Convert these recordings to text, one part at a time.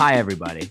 Hi, everybody.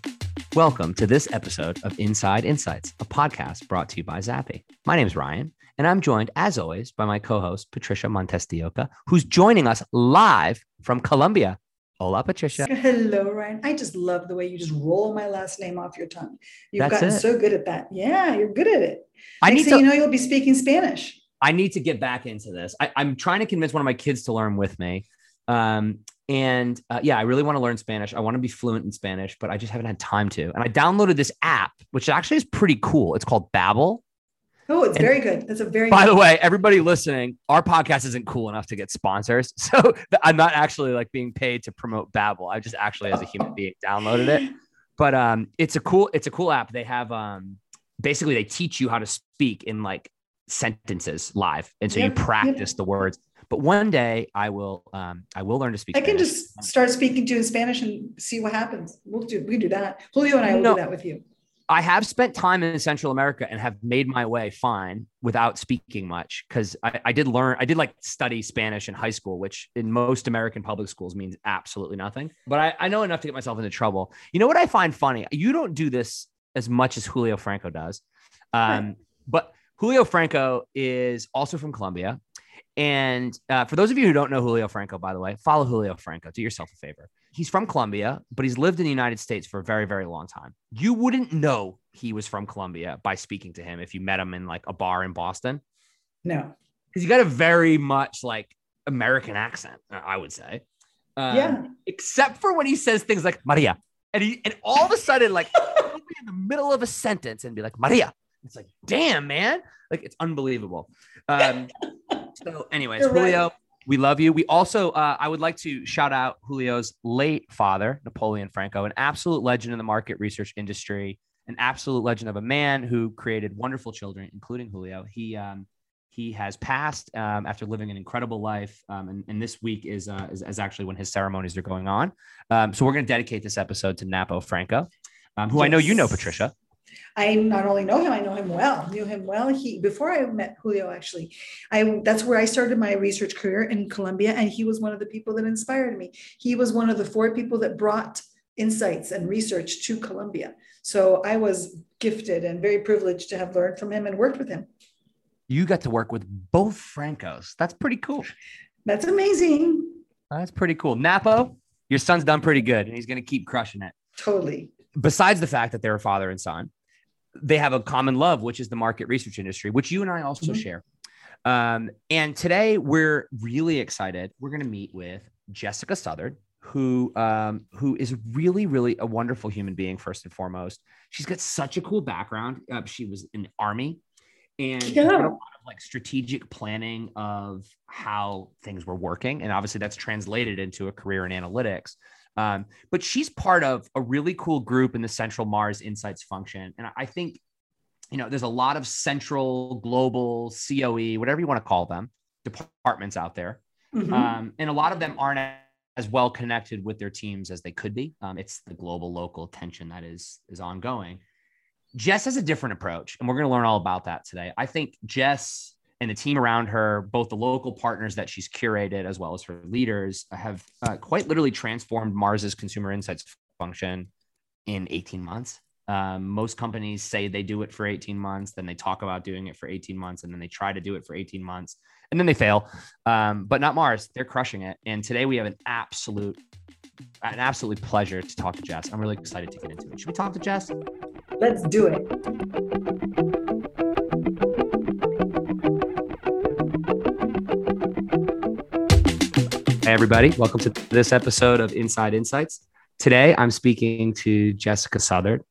Welcome to this episode of Inside Insights, a podcast brought to you by Zappi. My name is Ryan, and I'm joined, as always, by my co host, Patricia Montes de Oca, who's joining us live from Colombia. Hola, Patricia. Hello, Ryan. I just love the way you just roll my last name off your tongue. You've That's gotten it. so good at that. Yeah, you're good at it. I Next need to. you know, you'll be speaking Spanish. I need to get back into this. I, I'm trying to convince one of my kids to learn with me. Um, and uh, yeah, I really want to learn Spanish. I want to be fluent in Spanish, but I just haven't had time to. And I downloaded this app, which actually is pretty cool. It's called Babbel. Oh, it's And- very good. That's a very By the way, everybody listening, our podcast isn't cool enough to get sponsors. So I'm not actually like being paid to promote Babbel. I just actually, as a human being, downloaded it. But um, it's a cool, it's a cool app. They have um, basically they teach you how to speak in like sentences live, and so you Yep, yep. practice the words. But one day I will, um, I will learn to speak. I can just start speaking to you in Spanish and see what happens. We'll do we do that. Julio and I will No. do that with you. I have spent time in Central America and have made my way fine without speaking much because I, I did learn, I did like study Spanish in high school, which in most American public schools means absolutely nothing. But I, I know enough to get myself into trouble. You know what I find funny? You don't do this as much as Julio Franco does. Um, Right. But Julio Franco is also from Colombia. And uh, for those of you who don't know Julio Franco, by the way, follow Julio Franco. Do yourself a favor. He's from Colombia, but he's lived in the United States for a very, very long time. You wouldn't know he was from Colombia by speaking to him if you met him in like a bar in Boston, No. because you got a very much like American accent, I would say. Um, Yeah. Except for when he says things like Maria, and he and all of a sudden like he'll be in the middle of a sentence and be like Maria. It's like, damn, man, like it's unbelievable. Um, so, anyways, You're right. Julio, we love you. We also, uh, I would like to shout out Julio's late father, Napoleon Franco, an absolute legend in the market research industry, an absolute legend of a man who created wonderful children, including Julio. He um, he has passed um, after living an incredible life, um, and, and this week is, uh, is is actually when his ceremonies are going on. Um, so we're going to dedicate this episode to Napo Franco, um, who I know you know, Patricia. I not only know him, I know him well. Knew him well. He before I met Julio, actually, I that's where I started my research career in Colombia, and he was one of the people that inspired me. He was one of the four people that brought insights and research to Colombia. So I was gifted and very privileged to have learned from him and worked with him. You got to work with both Francos. That's pretty cool. That's amazing. That's pretty cool. Napo, your son's done pretty good, and he's going to keep crushing it. Totally. Besides the fact that they're a father and son, they have a common love, which is the market research industry, which you and I also Mhm. share. Um, and today we're really excited. We're going to meet with Jessica Southard, who um, who is really, really a wonderful human being. First and foremost, she's got such a cool background. Uh, she was in the army, and Yeah. a lot of like strategic planning of how things were working, and obviously that's translated into a career in analytics. Um, but she's part of a really cool group in the Central Mars Insights function, and I think you know there's a lot of central, global, COE, whatever you want to call them, departments out there Mhm. um, and a lot of them aren't as well connected with their teams as they could be. Um, it's the global local tension that is is ongoing. Jess has a different approach, and we're going to learn all about that today. I think Jess and the team around her, both the local partners that she's curated as well as her leaders, have uh, quite literally transformed Mars's consumer insights function in 18 months. Um, most companies say they do it for 18 months, then they talk about doing it for 18 months, and then they try to do it for 18 months, and then they fail um, but not Mars. They're crushing it. And today we have an absolute, an absolute pleasure to talk to Jess. I'm really excited to get into it. Should we talk to Jess? Let's do it. Hey, everybody. Welcome to this episode of Inside Insights. Today I'm speaking to Jessica Southard,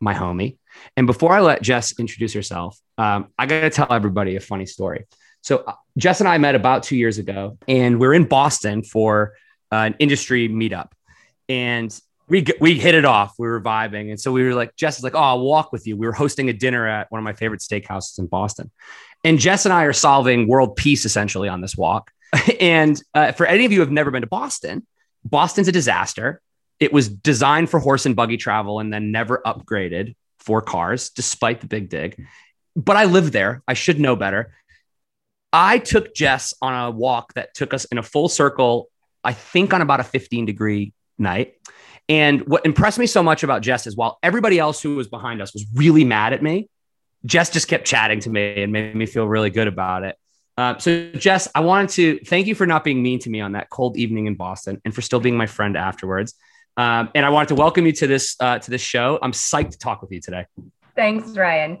my homie. And before I let Jess introduce herself, um, I got to tell everybody a funny story. So, uh, Jess and I met about two years ago, and we're in Boston for uh, an industry meetup. And we, we hit it off. We were vibing. And so we were like, Jess is like, oh, I'll walk with you. We were hosting a dinner at one of my favorite steakhouses in Boston. And Jess and I are solving world peace essentially on this walk. and uh, for any of you who have never been to Boston, Boston's a disaster. It was designed for horse and buggy travel and then never upgraded for cars, despite the big dig. But I lived there. I should know better. I took Jess on a walk that took us in a full circle, I think on about a 15 degree night. And what impressed me so much about Jess is while everybody else who was behind us was really mad at me, Jess just kept chatting to me and made me feel really good about it. Uh, so, Jess, I wanted to thank you for not being mean to me on that cold evening in Boston and for still being my friend afterwards. Um, and I wanted to welcome you to this uh, to this show. I'm psyched to talk with you today. Thanks, Ryan.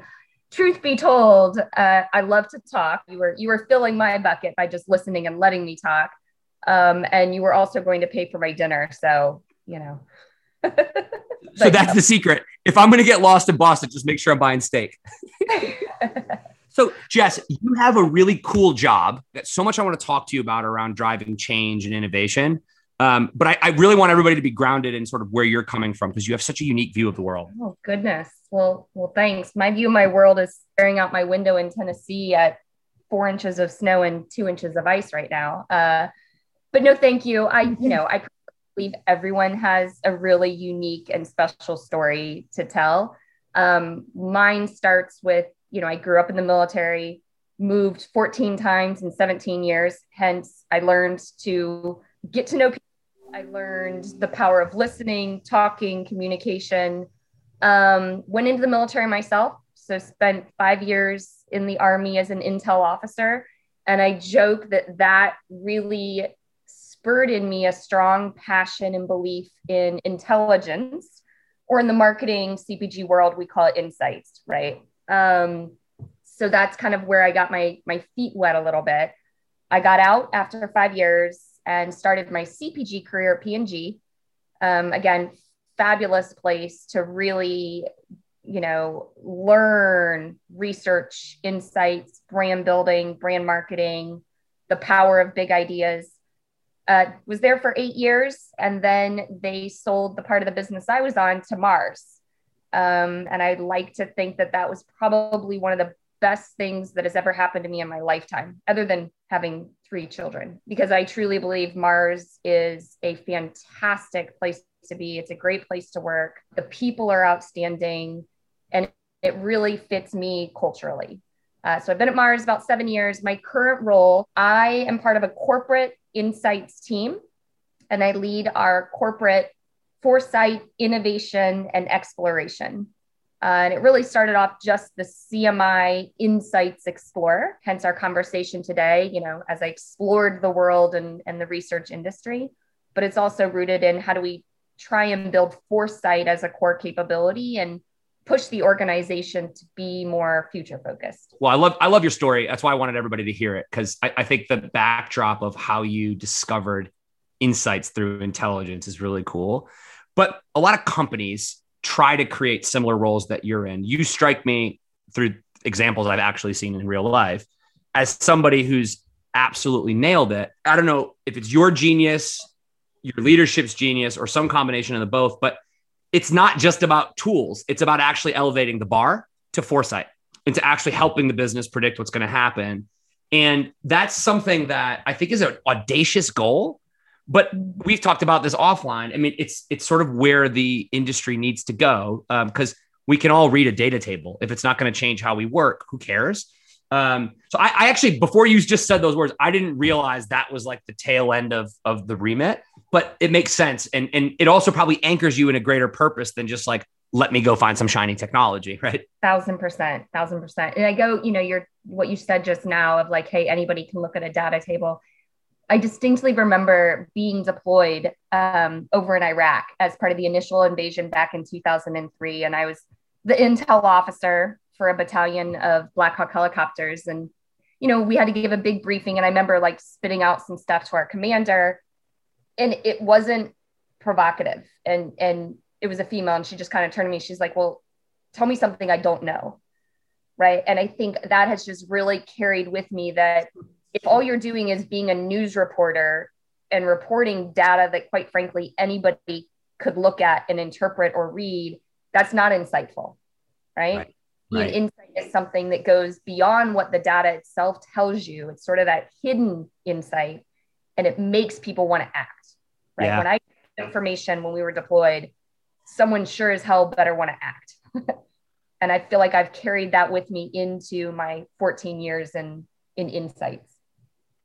Truth be told, uh, I love to talk. You were you were filling my bucket by just listening and letting me talk, um, and you were also going to pay for my dinner. So you know. so that's the secret. If I'm going to get lost in Boston, just make sure I'm buying steak. so, Jess, you have a really cool job. That's so much I want to talk to you about around driving change and innovation. Um, but I, I, really want everybody to be grounded in sort of where you're coming from because you have such a unique view of the world. Oh goodness. Well, well, thanks. My view of my world is staring out my window in Tennessee at four inches of snow and two inches of ice right now. Uh, but no, thank you. I, you know, I believe everyone has a really unique and special story to tell. Um, mine starts with, you know, I grew up in the military, moved 14 times in 17 years. Hence, I learned to get to know people. I learned the power of listening, talking, communication. Um, went into the military myself, so spent five years in the army as an intel officer, and I joke that that really spurred in me a strong passion and belief in intelligence, or in the marketing CPG world, we call it insights, right? Um, so that's kind of where I got my my feet wet a little bit. I got out after five years and started my CPG career at P&G. Um, again, fabulous place to really, you know, learn, research, insights, brand building, brand marketing, the power of big ideas. Uh, was there for eight years, and then they sold the part of the business I was on to Mars. Um, and I'd like to think that that was probably one of the best things that has ever happened to me in my lifetime, other than having three children, because I truly believe Mars is a fantastic place to be. It's a great place to work. The people are outstanding, and it really fits me culturally. Uh, so I've been at Mars about seven years. My current role, I am part of a corporate insights team, and I lead our corporate foresight, innovation, and exploration. Uh, and it really started off just the CMI Insights Explorer, hence our conversation today, you know, as I explored the world and, and the research industry. But it's also rooted in how do we try and build foresight as a core capability and push the organization to be more future focused. Well, I love I love your story. That's why I wanted everybody to hear it because I, I think the backdrop of how you discovered insights through intelligence is really cool. But a lot of companies try to create similar roles that you're in. You strike me through examples I've actually seen in real life as somebody who's absolutely nailed it. I don't know if it's your genius, your leadership's genius, or some combination of the both, but it's not just about tools. It's about actually elevating the bar to foresight and to actually helping the business predict what's going to happen. And that's something that I think is an audacious goal but we've talked about this offline. I mean, it's it's sort of where the industry needs to go because um, we can all read a data table. If it's not going to change how we work, who cares? Um, so I, I, actually, before you just said those words, I didn't realize that was like the tail end of of the remit. But it makes sense, and and it also probably anchors you in a greater purpose than just like let me go find some shiny technology, right? Thousand percent, thousand percent. And I go, you know, you're what you said just now of like, hey, anybody can look at a data table I distinctly remember being deployed um, over in Iraq as part of the initial invasion back in 2003. And I was the intel officer for a battalion of Black Hawk helicopters. And, you know, we had to give a big briefing. And I remember like spitting out some stuff to our commander. And it wasn't provocative. And, and it was a female. And she just kind of turned to me. She's like, well, tell me something I don't know. Right. And I think that has just really carried with me that if all you're doing is being a news reporter and reporting data that quite frankly anybody could look at and interpret or read that's not insightful right, right. right. insight is something that goes beyond what the data itself tells you it's sort of that hidden insight and it makes people want to act right yeah. when i get information when we were deployed someone sure as hell better want to act and i feel like i've carried that with me into my 14 years in in insights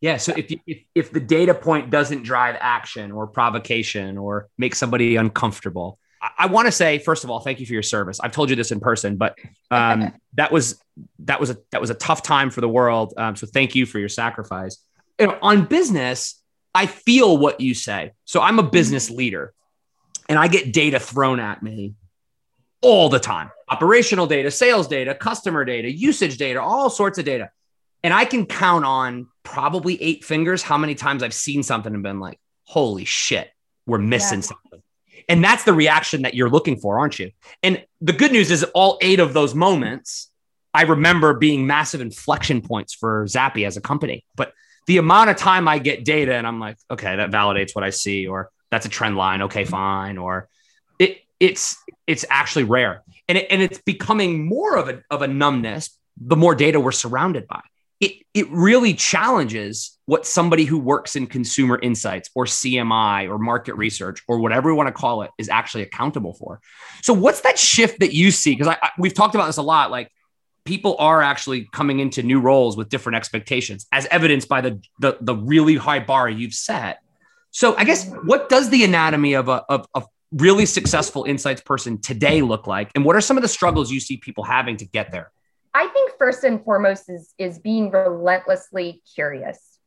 Yeah. So if, you, if if the data point doesn't drive action or provocation or make somebody uncomfortable, I, I want to say first of all, thank you for your service. I've told you this in person, but um, that was that was a that was a tough time for the world. Um, so thank you for your sacrifice. You know, on business, I feel what you say. So I'm a business leader, and I get data thrown at me all the time operational data, sales data, customer data, usage data, all sorts of data. And I can count on probably eight fingers how many times I've seen something and been like, holy shit, we're missing yeah. something. And that's the reaction that you're looking for, aren't you? And the good news is, all eight of those moments, I remember being massive inflection points for Zappi as a company. But the amount of time I get data and I'm like, okay, that validates what I see, or that's a trend line. Okay, fine. Or it, it's it's actually rare and, it, and it's becoming more of a, of a numbness the more data we're surrounded by it, it really challenges what somebody who works in consumer insights or cmi or market research or whatever we want to call it is actually accountable for so what's that shift that you see because I, I, we've talked about this a lot like people are actually coming into new roles with different expectations as evidenced by the, the, the really high bar you've set so I guess what does the anatomy of a of, of really successful insights person today look like? And what are some of the struggles you see people having to get there? I think first and foremost is is being relentlessly curious.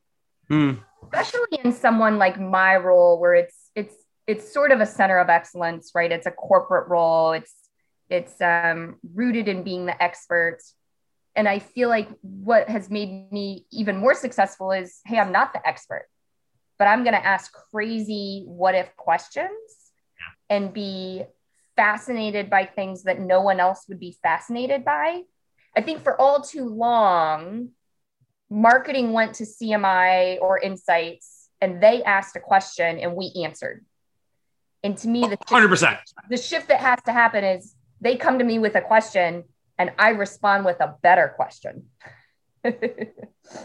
Mm. Especially in someone like my role where it's it's it's sort of a center of excellence, right? It's a corporate role. It's it's um, rooted in being the expert. And I feel like what has made me even more successful is, hey, I'm not the expert, but I'm going to ask crazy what if questions and be fascinated by things that no one else would be fascinated by. I think for all too long, marketing went to CMI or insights and they asked a question and we answered. And to me, the 100%. Shift, the shift that has to happen is they come to me with a question and I respond with a better question.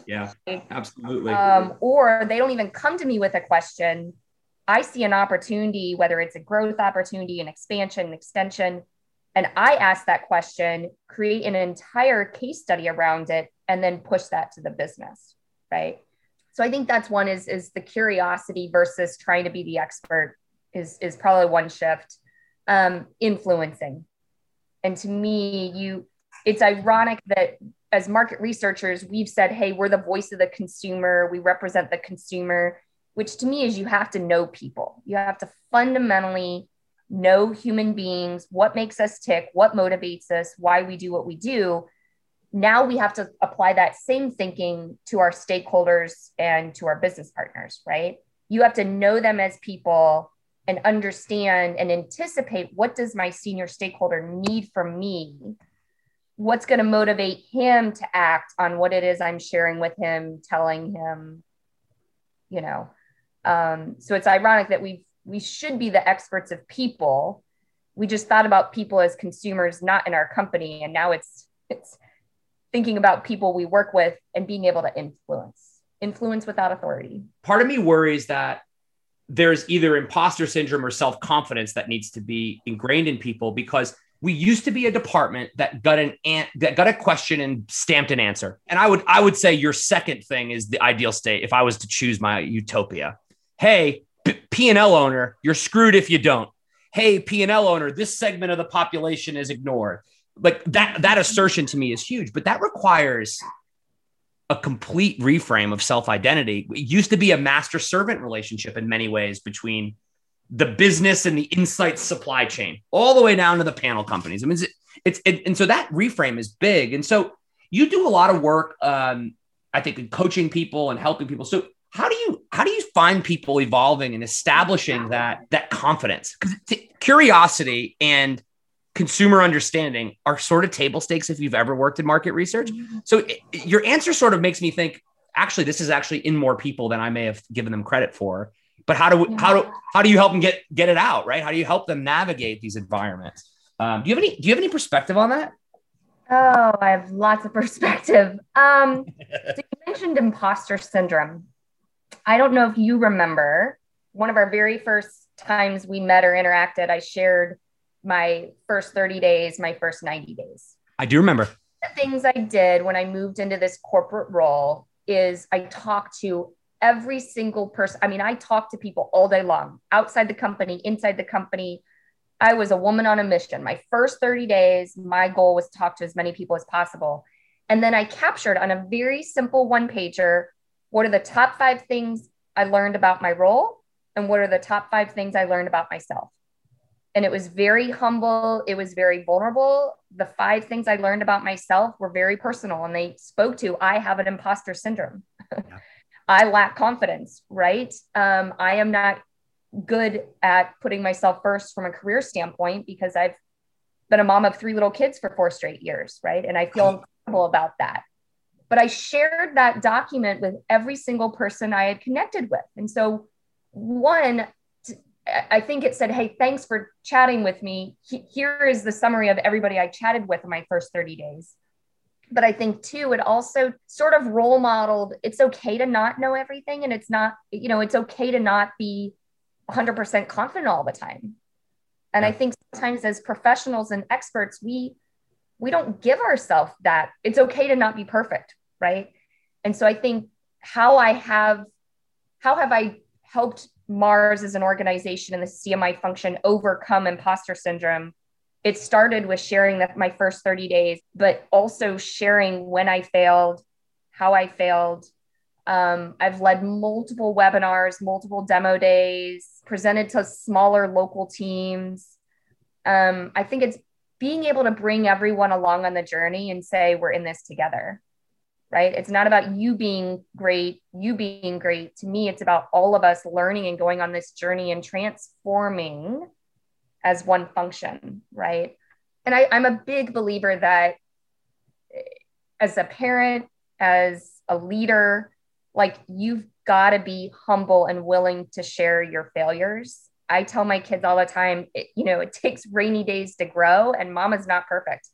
yeah, absolutely. Um, or they don't even come to me with a question I see an opportunity, whether it's a growth opportunity, an expansion, an extension, and I ask that question, create an entire case study around it, and then push that to the business, right? So I think that's one is is the curiosity versus trying to be the expert is is probably one shift. Um, influencing, and to me, you it's ironic that as market researchers, we've said, hey, we're the voice of the consumer, we represent the consumer which to me is you have to know people. You have to fundamentally know human beings, what makes us tick, what motivates us, why we do what we do. Now we have to apply that same thinking to our stakeholders and to our business partners, right? You have to know them as people and understand and anticipate what does my senior stakeholder need from me what's going to motivate him to act on what it is i'm sharing with him telling him you know um, so it's ironic that we we should be the experts of people. We just thought about people as consumers, not in our company, and now it's it's thinking about people we work with and being able to influence influence without authority. Part of me worries that there's either imposter syndrome or self confidence that needs to be ingrained in people because we used to be a department that got an, an that got a question and stamped an answer. And I would I would say your second thing is the ideal state if I was to choose my utopia hey, P&L owner, you're screwed if you don't. Hey, P&L owner, this segment of the population is ignored. Like that that assertion to me is huge, but that requires a complete reframe of self-identity. It used to be a master servant relationship in many ways between the business and the insights supply chain, all the way down to the panel companies. I mean, it's, it's it, and so that reframe is big. And so you do a lot of work, um, I think, in coaching people and helping people. So how do you how do you find people evolving and establishing that that confidence because t- curiosity and consumer understanding are sort of table stakes if you've ever worked in market research. Mm-hmm. so it, your answer sort of makes me think actually this is actually in more people than i may have given them credit for. But how do how do how do you help them get get it out right? How do you help them navigate these environments? Um, do you have any do you have any perspective on that? Oh i have lots of perspective. Um, so you mentioned imposter syndrome. I don't know if you remember one of our very first times we met or interacted, I shared my first 30 days, my first 90 days. I do remember. The things I did when I moved into this corporate role is I talked to every single person. I mean, I talked to people all day long, outside the company, inside the company. I was a woman on a mission. My first 30 days, my goal was to talk to as many people as possible. And then I captured on a very simple one pager what are the top five things I learned about my role and what are the top five things I learned about myself. And it was very humble, it was very vulnerable. The five things I learned about myself were very personal and they spoke to I have an imposter syndrome. Yeah. I lack confidence, right? Um, I am not good at putting myself first from a career standpoint because I've been a mom of three little kids for four straight years, right? And I feel uncomfortable about that. But I shared that document with every single person I had connected with. And so, one, I think it said, Hey, thanks for chatting with me. Here is the summary of everybody I chatted with in my first 30 days. But I think too, it also sort of role modeled it's okay to not know everything. And it's not, you know, it's okay to not be 100% confident all the time. And I think sometimes as professionals and experts, we, we don't give ourselves that. It's okay to not be perfect. Right. And so I think how I have, how have I helped Mars as an organization and the CMI function overcome imposter syndrome. It started with sharing that my first 30 days, but also sharing when I failed, how I failed. Um, I've led multiple webinars, multiple demo days, presented to smaller local teams. Um, I think it's being able to bring everyone along on the journey and say, we're in this together right? It's not about you being great, you being great. To me, it's about all of us learning and going on this journey and transforming as one function, right? And I, I'm a big believer that eh, as a parent, as a leader, like you've got to be humble and willing to share your failures. I tell my kids all the time, it, you know, it takes rainy days to grow, and mama's not perfect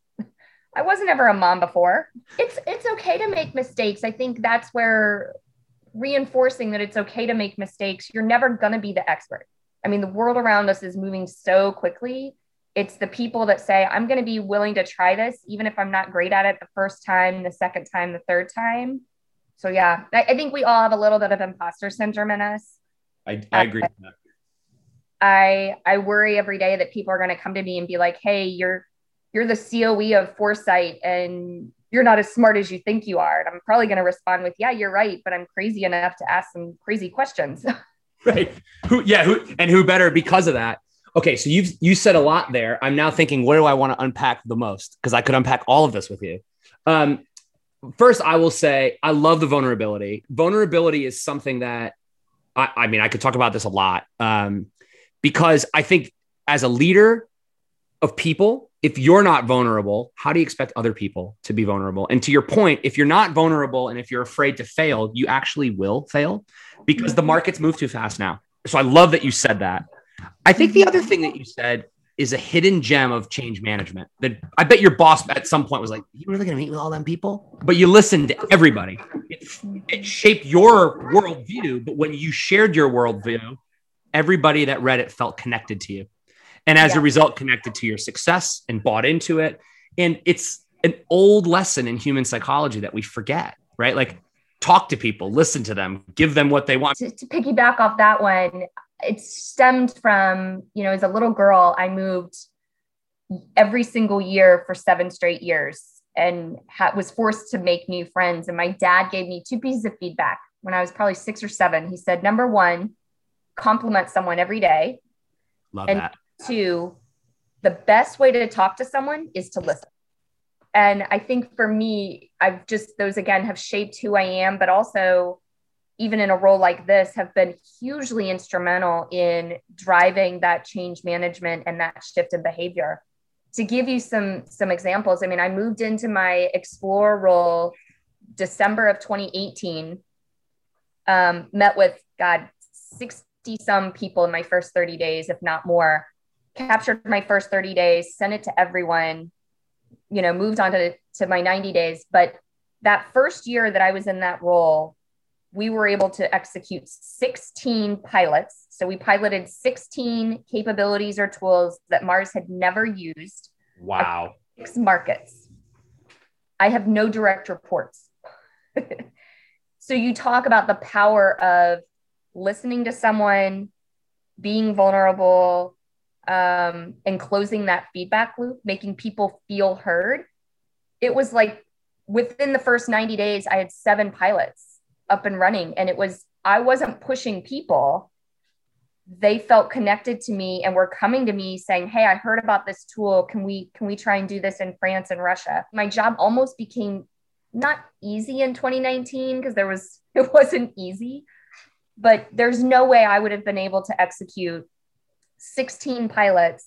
I wasn't ever a mom before. It's it's okay to make mistakes. I think that's where reinforcing that it's okay to make mistakes. You're never going to be the expert. I mean, the world around us is moving so quickly. It's the people that say, I'm going to be willing to try this, even if I'm not great at it the first time, the second time, the third time. So, yeah, I, I think we all have a little bit of imposter syndrome in us. I, I agree. Uh, I, I worry every day that people are going to come to me and be like, hey, you're, you're the COE of foresight and you're not as smart as you think you are. And I'm probably going to respond with, yeah, you're right, but I'm crazy enough to ask some crazy questions. right. Who, yeah. Who, and who better because of that? Okay. So you've, you said a lot there. I'm now thinking, what do I want to unpack the most? Cause I could unpack all of this with you. Um, first I will say, I love the vulnerability. Vulnerability is something that I, I mean, I could talk about this a lot. Um, because I think as a leader of people, if you're not vulnerable, how do you expect other people to be vulnerable? And to your point, if you're not vulnerable and if you're afraid to fail, you actually will fail because the markets move too fast now. So I love that you said that. I think the other thing that you said is a hidden gem of change management that I bet your boss at some point was like, You really gonna meet with all them people? But you listened to everybody. It, it shaped your worldview, but when you shared your worldview, everybody that read it felt connected to you and as yeah. a result connected to your success and bought into it. And it's an old lesson in human psychology that we forget right? Like talk to people listen to them give them what they want. To, to piggyback off that one it stemmed from you know as a little girl i moved every single year for seven straight years and ha- was forced to make new friends. And my dad gave me two pieces of feedback when i was probably six or seven. He said number one compliment someone every day. Love and that to the best way to talk to someone is to listen. And I think for me, I've just, those again have shaped who I am, but also, even in a role like this, have been hugely instrumental in driving that change management and that shift in behavior. To give you some some examples, I mean, I moved into my Explore role December of 2018. Um, met with God 60 some people in my first 30 days, if not more captured my first 30 days, sent it to everyone, you know, moved on to, to my 90 days. But that first year that I was in that role, we were able to execute 16 pilots. So we piloted 16 capabilities or tools that Mars had never used. Wow. Six markets. I have no direct reports. So you talk about the power of listening to someone, being vulnerable, um, and closing that feedback loop, making people feel heard. It was like within the first 90 days, I had seven pilots up and running, and it was, I wasn't pushing people. They felt connected to me and were coming to me saying, Hey, I heard about this tool. Can we can we try and do this in France and Russia? My job almost became not easy in 2019 because there was it wasn't easy, but there's no way I would have been able to execute 16 pilots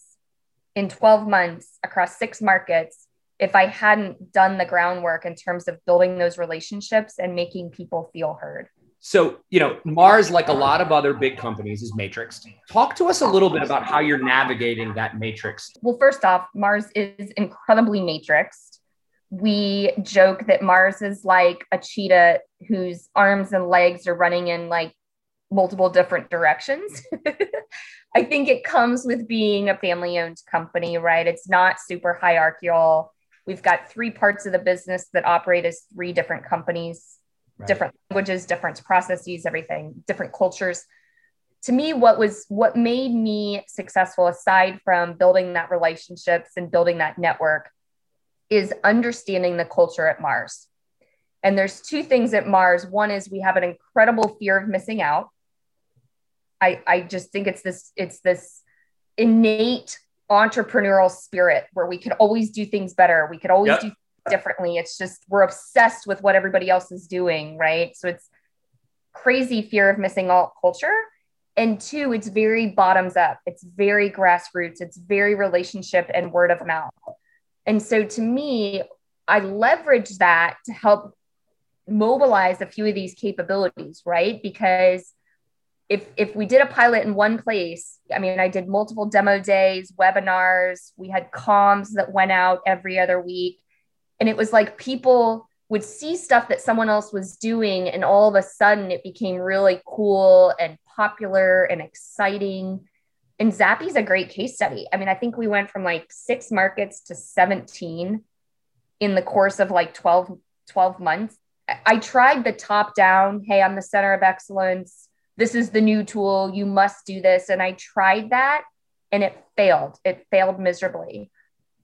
in 12 months across six markets if I hadn't done the groundwork in terms of building those relationships and making people feel heard. So, you know, Mars, like a lot of other big companies, is matrixed. Talk to us a little bit about how you're navigating that matrix. Well, first off, Mars is incredibly matrixed. We joke that Mars is like a cheetah whose arms and legs are running in like multiple different directions. I think it comes with being a family owned company, right? It's not super hierarchical. We've got three parts of the business that operate as three different companies, right. different languages, different processes, everything, different cultures. To me, what was what made me successful, aside from building that relationships and building that network, is understanding the culture at Mars. And there's two things at Mars. One is we have an incredible fear of missing out. I, I just think it's this it's this innate entrepreneurial spirit where we could always do things better. We could always yep. do differently. It's just we're obsessed with what everybody else is doing, right? So it's crazy fear of missing out culture. And two, it's very bottoms up. It's very grassroots. It's very relationship and word of mouth. And so to me, I leverage that to help mobilize a few of these capabilities, right? Because if if we did a pilot in one place i mean i did multiple demo days webinars we had comms that went out every other week. And it was like people would see stuff that someone else was doing and all of a sudden it became really cool and popular and exciting. And Zappi's a great case study. I mean i think we went from like six markets to 17 in the course of like 12 12 months. I tried the top down hey i'm the center of excellence this is the new tool you must do this. And i tried that and it failed. It failed miserably.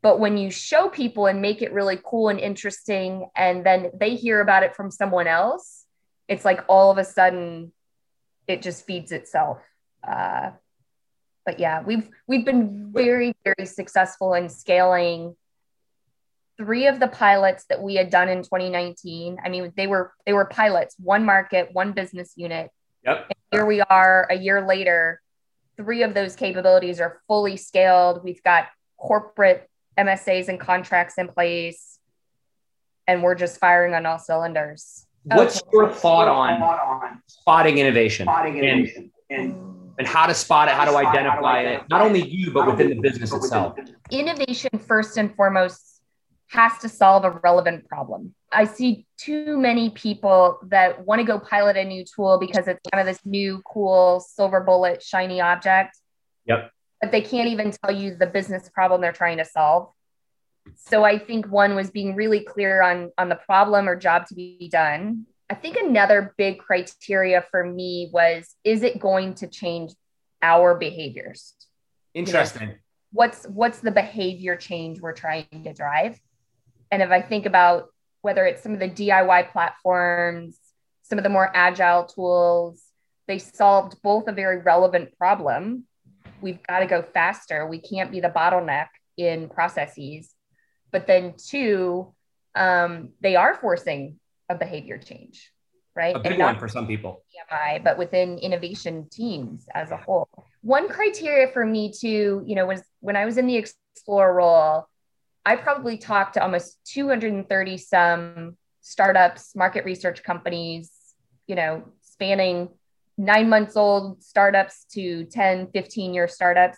But when you show people and make it really cool and interesting and then they hear about it from someone else it's like all of a sudden it just feeds itself. Uh, but yeah we've we've been very very successful in scaling three of the pilots that we had done in 2019 i mean they were they were pilots one market one business unit. Yep. And here we are a year later. Three of those capabilities are fully scaled. We've got corporate MSAs and contracts in place, and we're just firing on all cylinders. What's okay. your thought on spotting innovation, spotting innovation. And, and, and how to spot it, how to identify it, not only you, but within the business itself? Innovation, first and foremost, has to solve a relevant problem. I see too many people that want to go pilot a new tool because it's kind of this new, cool, silver bullet, shiny object. Yep. But they can't even tell you the business problem they're trying to solve. So I think one was being really clear on, on the problem or job to be done. I think another big criteria for me was is it going to change our behaviors? Interesting. You know, what's what's the behavior change we're trying to drive? And if I think about whether it's some of the DIY platforms, some of the more agile tools, they solved both a very relevant problem. We've got to go faster. We can't be the bottleneck in processes. But then, two, um, they are forcing a behavior change, right? A big one for some people. PMI, but within innovation teams as a whole. One criteria for me too, you know, was when I was in the explorer role, I probably talked to almost 230 some startups, market research companies, you know, spanning nine months old startups to 10, 15 year startups.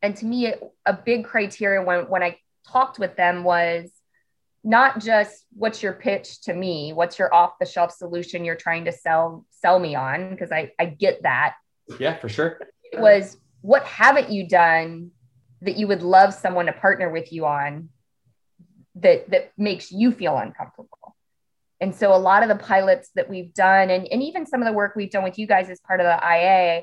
And to me, a big criteria when, when I talked with them was not just what's your pitch to me, what's your off the shelf solution you're trying to sell sell me on, because I, I get that. Yeah, for sure. It was what haven't you done that you would love someone to partner with you on that that makes you feel uncomfortable. And so a lot of the pilots that we've done and, and even some of the work we've done with you guys as part of the ia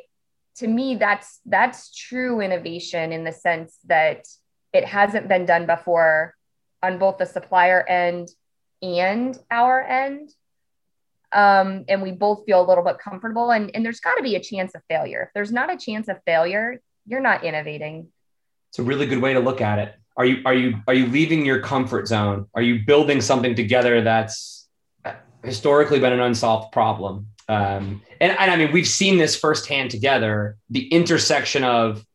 to me that's that's true innovation in the sense that it hasn't been done before on both the supplier end and our end. Um, and we both feel a little bit comfortable and, and there's got to be a chance of failure. If there's not a chance of failure you're not innovating it's a really good way to look at it. Are you are you are you leaving your comfort zone? Are you building something together that's historically been an unsolved problem? Um, and, and i mean we've seen this firsthand together the intersection of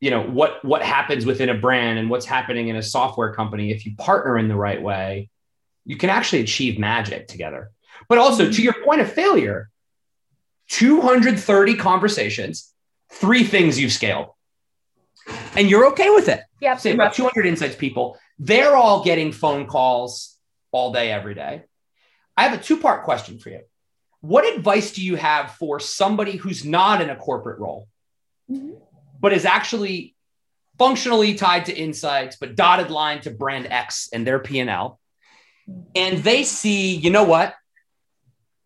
you know what what happens within a brand and what's happening in a software company. If you partner in the right way you can actually achieve magic together. But also to your point of failure 230 conversations three things you've scaled and you're okay with it yeah say about 200 insights people they're all getting phone calls all day every day i have a two part question for you what advice do you have for somebody who's not in a corporate role mm-hmm but is actually functionally tied to insights, but dotted line to brand X and their P&L. And they see, you know what?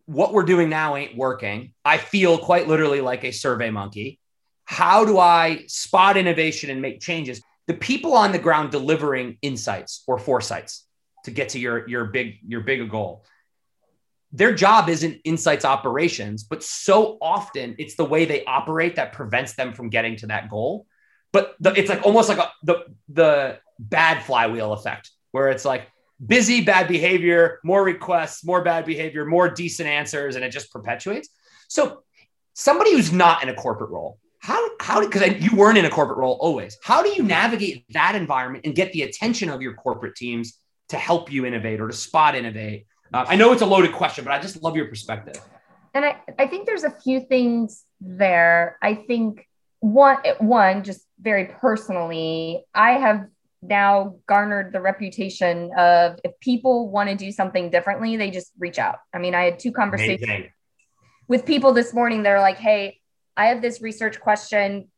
What we're doing now ain't working. I feel quite literally like a survey monkey. How do I spot innovation and make changes? The people on the ground delivering insights or foresights to get to your, your big your bigger goal their job isn't insights operations, but so often it's the way they operate that prevents them from getting to that goal. But the, it's like almost like a, the the bad flywheel effect, where it's like busy bad behavior, more requests, more bad behavior, more decent answers, and it just perpetuates. So somebody who's not in a corporate role, how how because you weren't in a corporate role always, how do you navigate that environment and get the attention of your corporate teams to help you innovate or to spot innovate? Uh, I know it's a loaded question, but I just love your perspective. And I, I think there's a few things there. I think one, one, just very personally, I have now garnered the reputation of if people want to do something differently, they just reach out. I mean, I had two conversations Amazing. with people this morning. They're like, hey, I have this research question.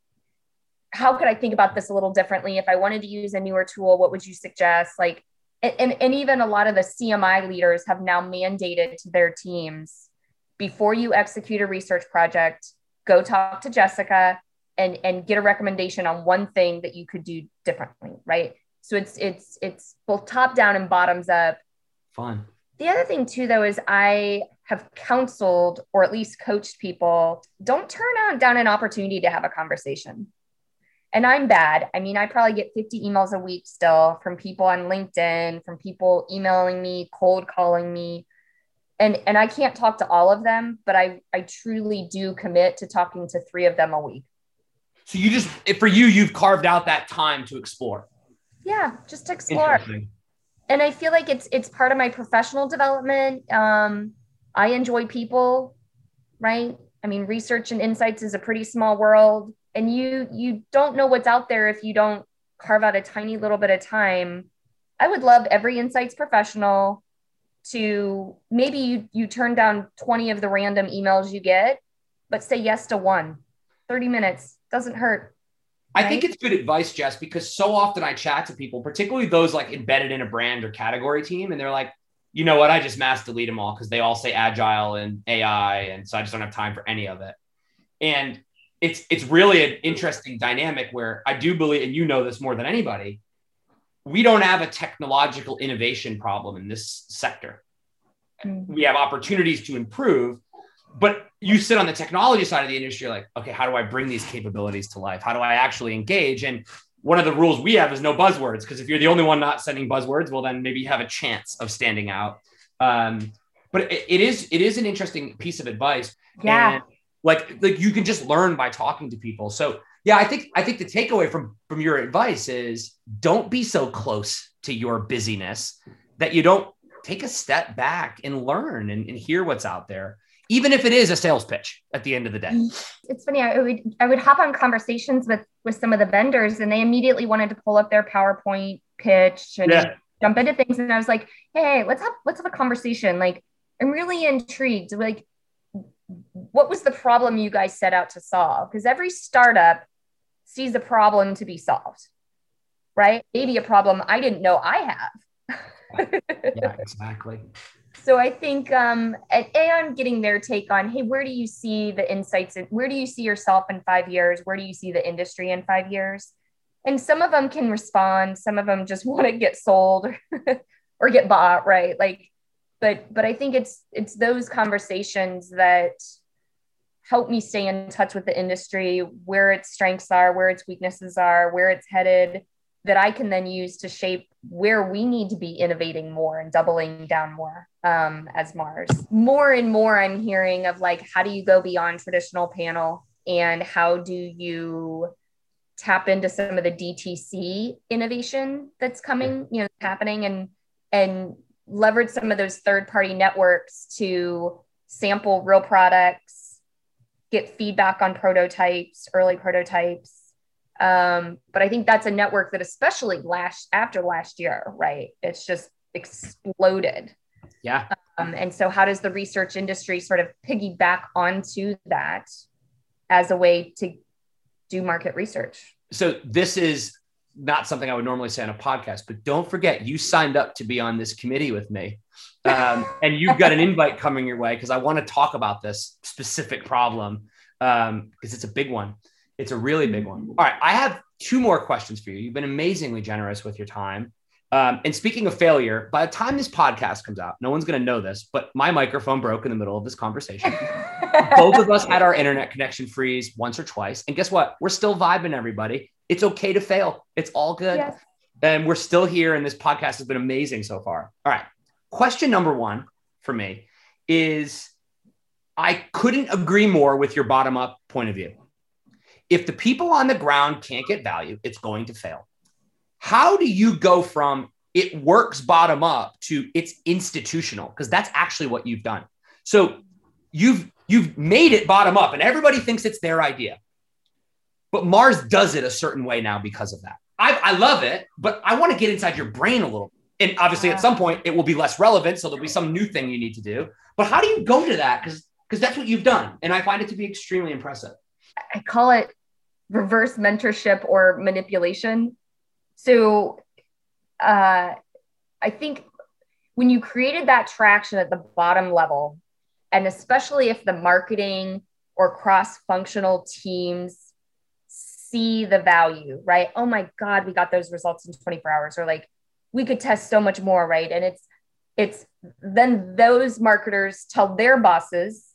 How could I think about this a little differently? If I wanted to use a newer tool, what would you suggest? Like, and, and even a lot of the CMI leaders have now mandated to their teams before you execute a research project, go talk to Jessica and, and get a recommendation on one thing that you could do differently, right? So it's it's it's both top down and bottoms up. Fun. The other thing too, though, is I have counseled or at least coached people. Don't turn down an opportunity to have a conversation and I'm bad. I mean, I probably get 50 emails a week still from people on LinkedIn, from people emailing me, cold calling me. And, and I can't talk to all of them, but I, I truly do commit to talking to three of them a week. So you just, for you, you've carved out that time to explore. Yeah, just explore. And I feel like it's, it's part of my professional development. Um, I enjoy people, right? I mean, research and insights is a pretty small world and you you don't know what's out there if you don't carve out a tiny little bit of time. I would love every insights professional to maybe you you turn down 20 of the random emails you get but say yes to one. 30 minutes doesn't hurt i think it's good advice jess because so often i chat to people particularly those like embedded in a brand or category team and they're like you know what i just mass delete them all because they all say agile and ai and so i just don't have time for any of it and it's it's really an interesting dynamic where I do believe, and you know this more than anybody, we don't have a technological innovation problem in this sector. Mm-hmm. We have opportunities to improve, but you sit on the technology side of the industry, like, okay, how do I bring these capabilities to life? How do I actually engage? And one of the rules we have is no buzzwords, because if you're the only one not sending buzzwords, well, then maybe you have a chance of standing out. Um, but it, it is it is an interesting piece of advice. Yeah. And like like you can just learn by talking to people so yeah i think i think the takeaway from from your advice is don't be so close to your busyness that you don't take a step back and learn and, and hear what's out there even if it is a sales pitch at the end of the day it's funny i would i would hop on conversations with with some of the vendors and they immediately wanted to pull up their powerpoint pitch and yeah. jump into things and i was like hey let's have let's have a conversation like i'm really intrigued like what was the problem you guys set out to solve? Because every startup sees a problem to be solved, right? Maybe a problem I didn't know I have. yeah, exactly. So I think um, and, and getting their take on, hey, where do you see the insights? In, where do you see yourself in five years? Where do you see the industry in five years? And some of them can respond. Some of them just want to get sold or get bought, right? Like, but but I think it's it's those conversations that help me stay in touch with the industry, where its strengths are, where its weaknesses are, where it's headed, that I can then use to shape where we need to be innovating more and doubling down more um, as Mars. More and more, I'm hearing of like, how do you go beyond traditional panel and how do you tap into some of the DTC innovation that's coming, you know, happening and and leverage some of those third party networks to sample real products, get feedback on prototypes, early prototypes, um, but I think that's a network that, especially last after last year, right? It's just exploded. Yeah. Um, and so, how does the research industry sort of piggyback onto that as a way to do market research? So, this is not something I would normally say on a podcast, but don't forget you signed up to be on this committee with me. Um, and you've got an invite coming your way because I want to talk about this specific problem because um, it's a big one. It's a really big one. All right. I have two more questions for you. You've been amazingly generous with your time. Um, and speaking of failure, by the time this podcast comes out, no one's going to know this, but my microphone broke in the middle of this conversation. Both of us had our internet connection freeze once or twice. And guess what? We're still vibing, everybody. It's okay to fail, it's all good. Yes. And we're still here. And this podcast has been amazing so far. All right. Question number one for me is I couldn't agree more with your bottom up point of view if the people on the ground can't get value, it's going to fail. How do you go from it works bottom up to it's institutional? Because that's actually what you've done. So you've you've made it bottom up, and everybody thinks it's their idea. But Mars does it a certain way now because of that. I, I love it, but I want to get inside your brain a little. And obviously, at some point, it will be less relevant, so there'll be some new thing you need to do. But how do you go to that? Because because that's what you've done, and I find it to be extremely impressive. I call it reverse mentorship or manipulation. So uh, I think when you created that traction at the bottom level, and especially if the marketing or cross functional teams see the value, right? Oh my God, we got those results in 24 hours, or like we could test so much more, right? And it's, it's then those marketers tell their bosses,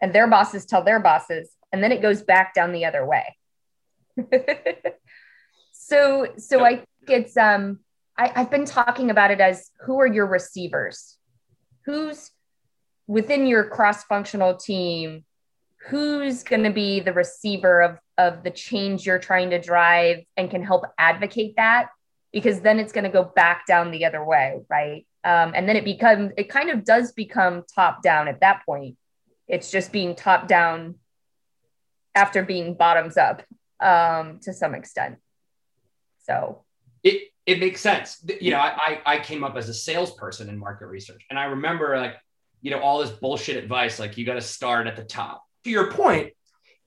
and their bosses tell their bosses, and then it goes back down the other way. so so I think it's um I, I've been talking about it as who are your receivers? Who's within your cross-functional team? Who's going to be the receiver of of the change you're trying to drive and can help advocate that? Because then it's going to go back down the other way, right? Um, and then it becomes it kind of does become top down at that point. It's just being top down after being bottoms up um, to some extent. So it it makes sense. You know, I I came up as a salesperson in market research, and I remember like you know all this bullshit advice like you got to start at the top. To your point,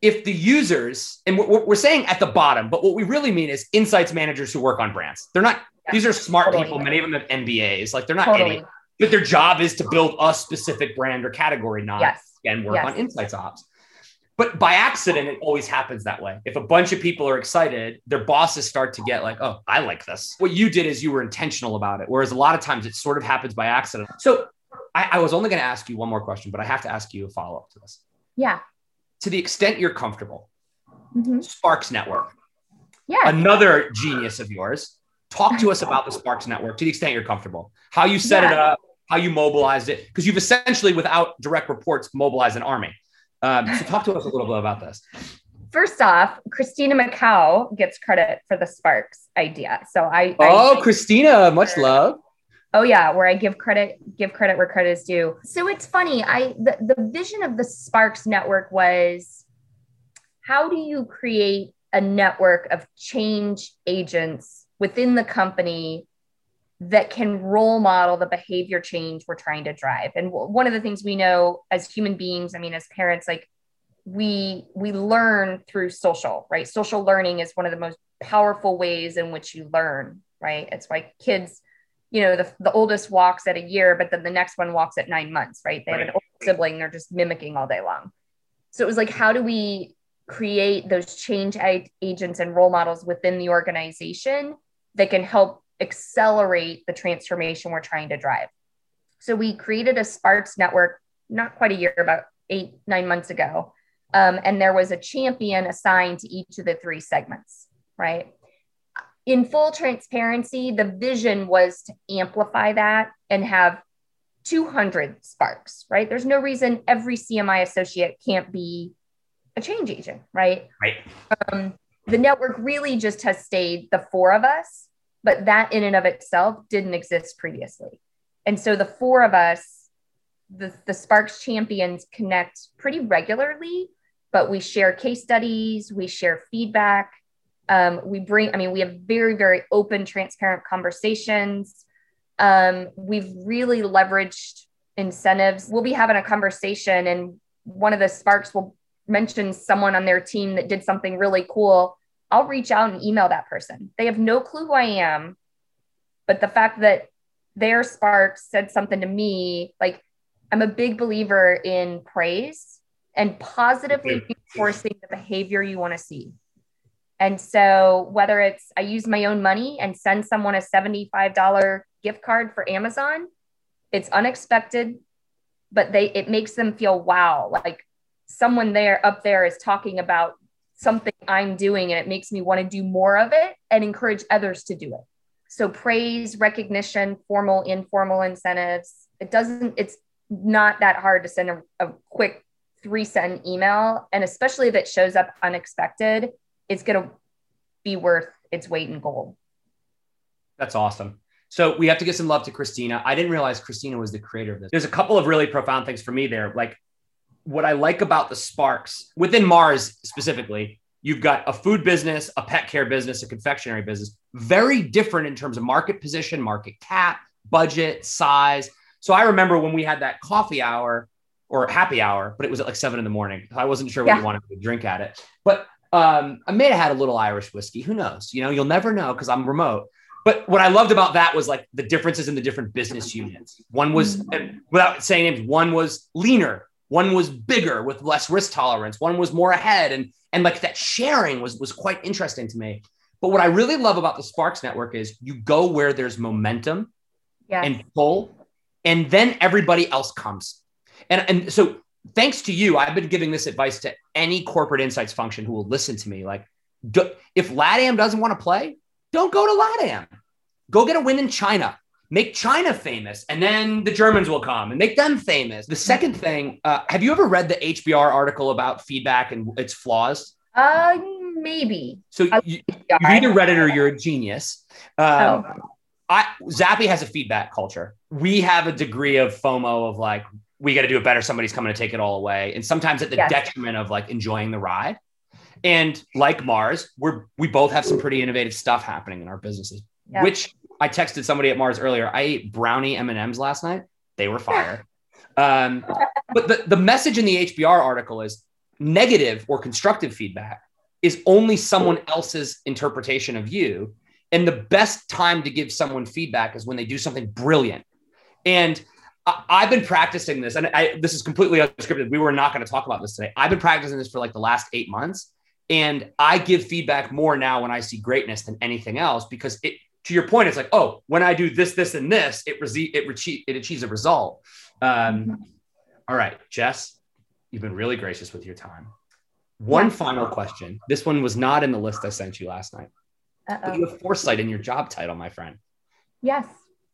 if the users and we're, we're saying at the bottom, but what we really mean is insights managers who work on brands. They're not. Yeah, these are smart totally. people. Many of them have MBAs. Like they're not totally. any. But their job is to build a specific brand or category, not yes. again work yes. on insights ops. But by accident, it always happens that way. If a bunch of people are excited, their bosses start to get like, oh, I like this. What you did is you were intentional about it. Whereas a lot of times it sort of happens by accident. So I, I was only going to ask you one more question, but I have to ask you a follow up to this. Yeah. To the extent you're comfortable, mm-hmm. Sparks Network. Yeah. Another genius of yours. Talk to us about the Sparks Network to the extent you're comfortable. How you set yeah. it up, how you mobilized it, because you've essentially, without direct reports, mobilized an army. Um, so talk to us a little bit about this. First off, Christina McCow gets credit for the Sparks idea. So I Oh, I, Christina, much love. Oh yeah, where I give credit give credit where credit is due. So it's funny. I the, the vision of the Sparks network was how do you create a network of change agents within the company that can role model the behavior change we're trying to drive. And w- one of the things we know as human beings, I mean, as parents, like we we learn through social, right? Social learning is one of the most powerful ways in which you learn, right? It's why kids, you know, the, the oldest walks at a year, but then the next one walks at nine months, right? They Right. have an older sibling, they're just mimicking all day long. So it was like, how do we create those change agents and role models within the organization that can help accelerate the transformation we're trying to drive? So we created a Sparks network not quite a year, about eight, nine months ago. Um, and there was a champion assigned to each of the three segments, right? In full transparency, the vision was to amplify that and have 200 sparks, right? There's no reason every CMI associate can't be a change agent, right? Right. Um, the network really just has stayed the four of us, but that in and of itself didn't exist previously. And so the four of us, the, the Sparks champions connect pretty regularly, but we share case studies, we share feedback. Um, we bring, I mean, we have very, very open, transparent conversations. Um, we've really leveraged incentives. We'll be having a conversation, and one of the Sparks will mention someone on their team that did something really cool. I'll reach out and email that person. They have no clue who I am, but the fact that their spark said something to me, like I'm a big believer in praise and positively reinforcing the behavior you want to see. And so, whether it's I use my own money and send someone a $75 gift card for Amazon, it's unexpected, but they it makes them feel wow, like someone there up there is talking about something I'm doing and it makes me want to do more of it and encourage others to do it. So praise, recognition, formal, informal incentives. It doesn't, it's not that hard to send a, a quick three sentence email. And especially if it shows up unexpected, it's going to be worth its weight in gold. That's awesome. So we have to give some love to Christina. I didn't realize Christina was the creator of this. There's a couple of really profound things for me there. Like what I like about the Sparks within Mars specifically, you've got a food business, a pet care business, a confectionery business, very different in terms of market position, market cap, budget, size. So I remember when we had that coffee hour or happy hour, but it was at like seven in the morning. I wasn't sure what Yeah. you wanted to drink at it, but um, I may have had a little Irish whiskey. Who knows? You know, you'll never know because I'm remote. But what I loved about that was like the differences in the different business units. One was, without saying names, one was leaner, one was bigger with less risk tolerance, one was more ahead, and and like that sharing was was quite interesting to me. But what I really love about the Sparks Network is you go where there's momentum Yeah. and pull, and then everybody else comes. And and so thanks to you, I've been giving this advice to any corporate insights function who will listen to me. Like, do, if LATAM doesn't want to play, don't go to LATAM. Go get a win in China. Make China famous, and then the Germans will come and make them famous. The second thing, uh, have you ever read the HBR article about feedback and its flaws? uh, maybe. So you, either read it or you're a genius. Um, Oh. I Zappi has a feedback culture. We have a degree of FOMO of like we got to do it better. Somebody's coming to take it all away, and sometimes at the Yes. detriment of like enjoying the ride. And like Mars, we're we both have some pretty innovative stuff happening in our businesses. Yeah. Which I texted somebody at Mars earlier. I ate brownie M and M's last night. They were fire. um, but the the message in the HBR article is negative or constructive feedback is only someone else's interpretation of you. And the best time to give someone feedback is when they do something brilliant. And I, I've been practicing this, and I, this is completely unscripted. We were not going to talk about this today. I've been practicing this for like the last eight months. And I give feedback more now when I see greatness than anything else because it, to your point, it's like, oh, when I do this, this, and this, it, rece- it, reche- it achieves a result. Um, all right, Jess, you've been really gracious with your time. One Yeah. final question. This one was not in the list I sent you last night, Uh-oh. you have foresight in your job title, my friend. Yes.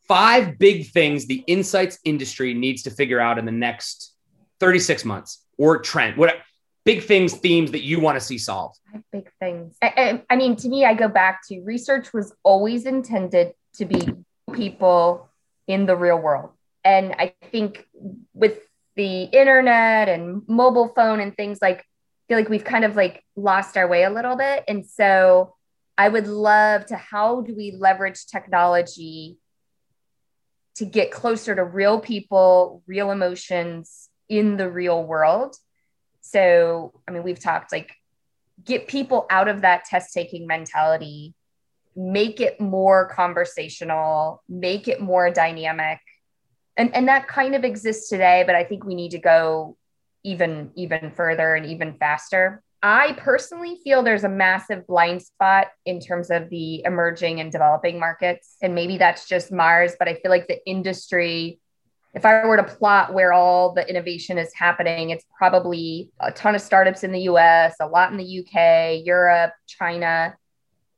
Five big things the insights industry needs to figure out in the next 36 months or trend, what big things, themes that you want to see solved. Big things. I, I, I mean, to me, I go back to research was always intended to be people in the real world. And I think with the internet and mobile phone and things like, feel like we've kind of like lost our way a little bit. And so I would love to, how do we leverage technology to get closer to real people, real emotions in the real world? So, I mean, we've talked like get people out of that test taking mentality make it more conversational, make it more dynamic. And, and that kind of exists today, but I think we need to go even even further and even faster. I personally feel there's a massive blind spot in terms of the emerging and developing markets. And maybe that's just Mars, but I feel like the industry, if I were to plot where all the innovation is happening, it's probably a ton of startups in the US, a lot in the UK, Europe, China.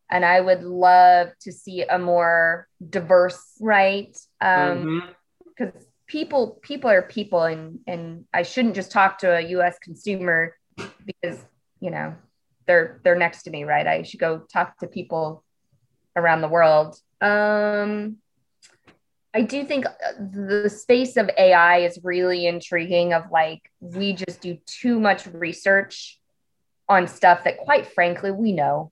And I would love to see a more diverse, right? Because um, mm-hmm. people people are people and and I shouldn't just talk to a US consumer because you know they're they're next to me right i should go talk to people around the world um i do think uh, the space of ai is really intriguing of like we just do too much research on stuff that quite frankly we know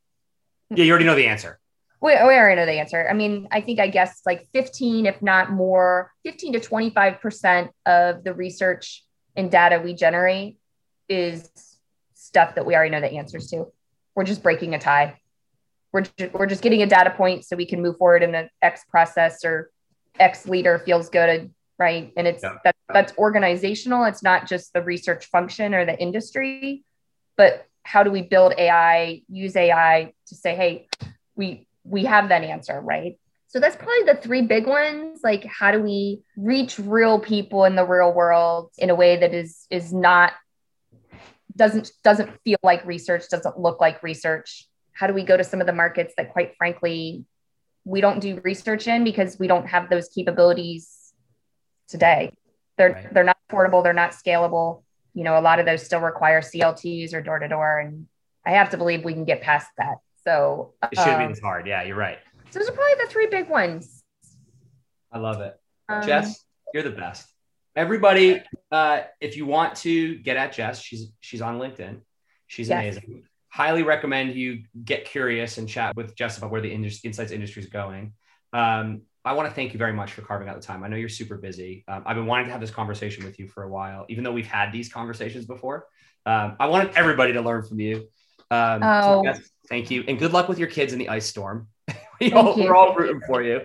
yeah you already know the answer we, we already know the answer i mean i think i guess like 15 if not more 15 to 25 percent of the research and data we generate is stuff that we already know the answers to. We're just breaking a tie. We're, ju- we're just getting a data point so we can move forward in the X process or X leader feels good, right? And it's yeah. that, that's organizational. It's not just the research function or the industry, but how do we build AI, use AI to say, hey, we we have that answer, right? So that's probably the three big ones. Like how do we reach real people in the real world in a way that is is not doesn't doesn't feel like research doesn't look like research how do we go to some of the markets that quite frankly we don't do research in because we don't have those capabilities today they're right. they're not portable they're not scalable you know a lot of those still require clts or door to door and i have to believe we can get past that so it should um, be this hard yeah you're right so those are probably the three big ones i love it um, jess you're the best everybody, uh, if you want to get at Jess, she's she's on LinkedIn. She's yes. amazing. Highly recommend you get curious and chat with Jess about where the insights industry is going. Um, I want to thank you very much for carving out the time. I know you're super busy. Um, I've been wanting to have this conversation with you for a while, even though we've had these conversations before. Um, I wanted everybody to learn from you. Um, oh. So thank you. And good luck with your kids in the ice storm. we all, we're all rooting for you.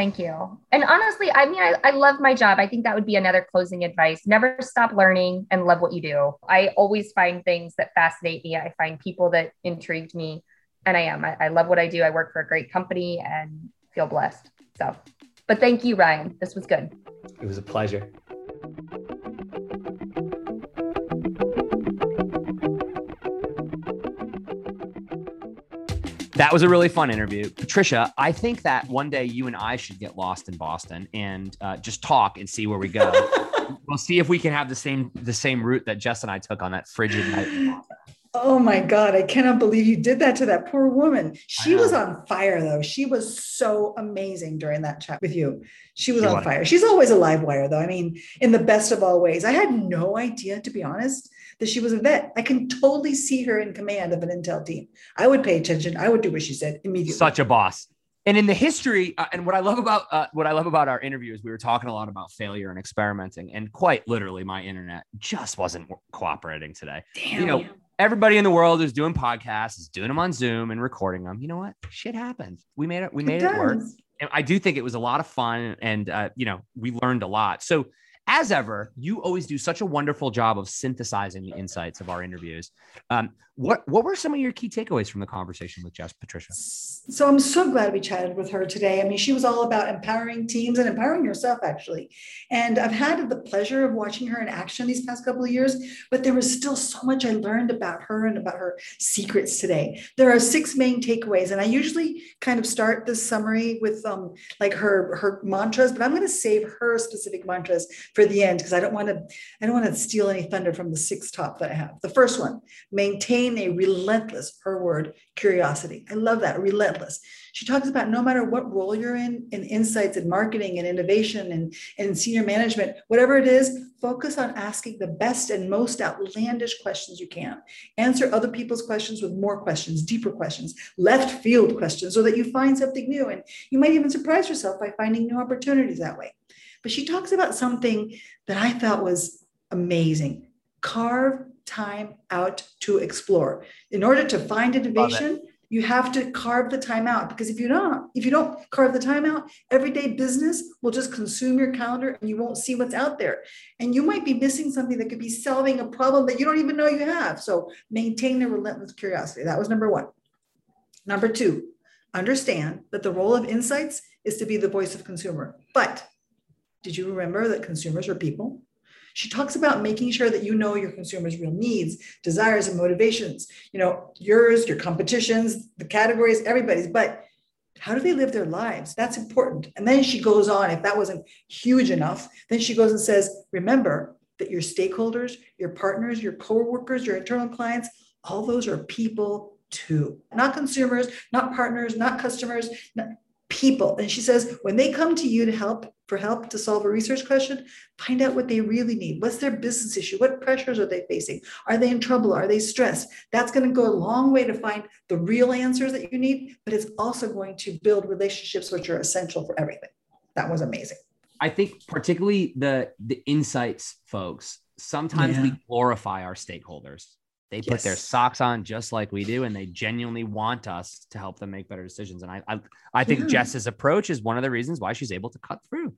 Thank you. And honestly, I mean, I, I love my job. I think that would be another closing advice. Never stop learning and love what you do. I always find things that fascinate me. I find people that intrigued me. And I am. I, I love what I do. I work for a great company and feel blessed. So, but thank you, Ryan. This was good. It was a pleasure. That was a really fun interview. Patricia, I think that one day you and I should get lost in Boston and uh, just talk and see where we go. we'll see if we can have the same the same route that Jess and I took on that frigid night. Oh my God, I cannot believe you did that to that poor woman. She was on fire though. She was so amazing during that chat with you. She was she on fire. She's always a live wire though. I mean, in the best of all ways. I had no idea, to be honest, that she was a vet. I can totally see her in command of an intel team. I would pay attention. I would do what she said immediately. Such a boss. And in the history, uh, and what I love about uh, what I love about our interview is we were talking a lot about failure and experimenting, and quite literally, my internet just wasn't cooperating today. Damn. You know, everybody in the world is doing podcasts, is doing them on Zoom and recording them. You know what? Shit happens. We made it. We made it, it work. And I do think it was a lot of fun, and uh, you know, we learned a lot. So as ever, you always do such a wonderful job of synthesizing the insights of our interviews. Um, what what were some of your key takeaways from the conversation with Jess Patricia? So I'm so glad we chatted with her today. I mean, she was all about empowering teams and empowering yourself, actually. And I've had the pleasure of watching her in action these past couple of years, but there was still so much I learned about her and about her secrets today. There are six main takeaways, and I usually kind of start this summary with um, like her her mantras, but I'm going to save her specific mantras for the end because I don't want to I don't want to steal any thunder from the six top that I have. The first one, maintain maintain a relentless, her word, curiosity. I love that, relentless. She talks about no matter what role you're in, in insights and marketing and innovation and, and senior management, whatever it is, focus on asking the best and most outlandish questions you can. Answer other people's questions with more questions, deeper questions, left field questions, so that you find something new. And you might even surprise yourself by finding new opportunities that way. But she talks about something that I felt was amazing carve time out to explore. In order to find innovation, You have to carve the time out because if you don't, if you don't carve the time out, everyday business will just consume your calendar and you won't see what's out there. And you might be missing something that could be solving a problem that you don't even know you have. So maintain a relentless curiosity. That was number one. Number two, understand that the role of insights is to be the voice of consumer. But did you remember that consumers are people? She talks about making sure that you know your consumers' real needs, desires, and motivations. You know, yours, your competitions, the categories, everybody's. But how do they live their lives? That's important. And then she goes on, if that wasn't huge enough, then she goes and says, remember that your stakeholders, your partners, your co-workers, your internal clients, all those are people too. Not consumers, not partners, not customers, not people. And she says, when they come to you to help for help to solve a research question, find out what they really need. What's their business issue? What pressures are they facing? Are they in trouble? Are they stressed? That's going to go a long way to find the real answers that you need, but it's also going to build relationships which are essential for everything. That was amazing. I think particularly the the insights folks, sometimes yeah. we glorify our stakeholders. They yes. put their socks on just like we do, and they genuinely want us to help them make better decisions. And I, I, I think yeah. Jess's approach is one of the reasons why she's able to cut through.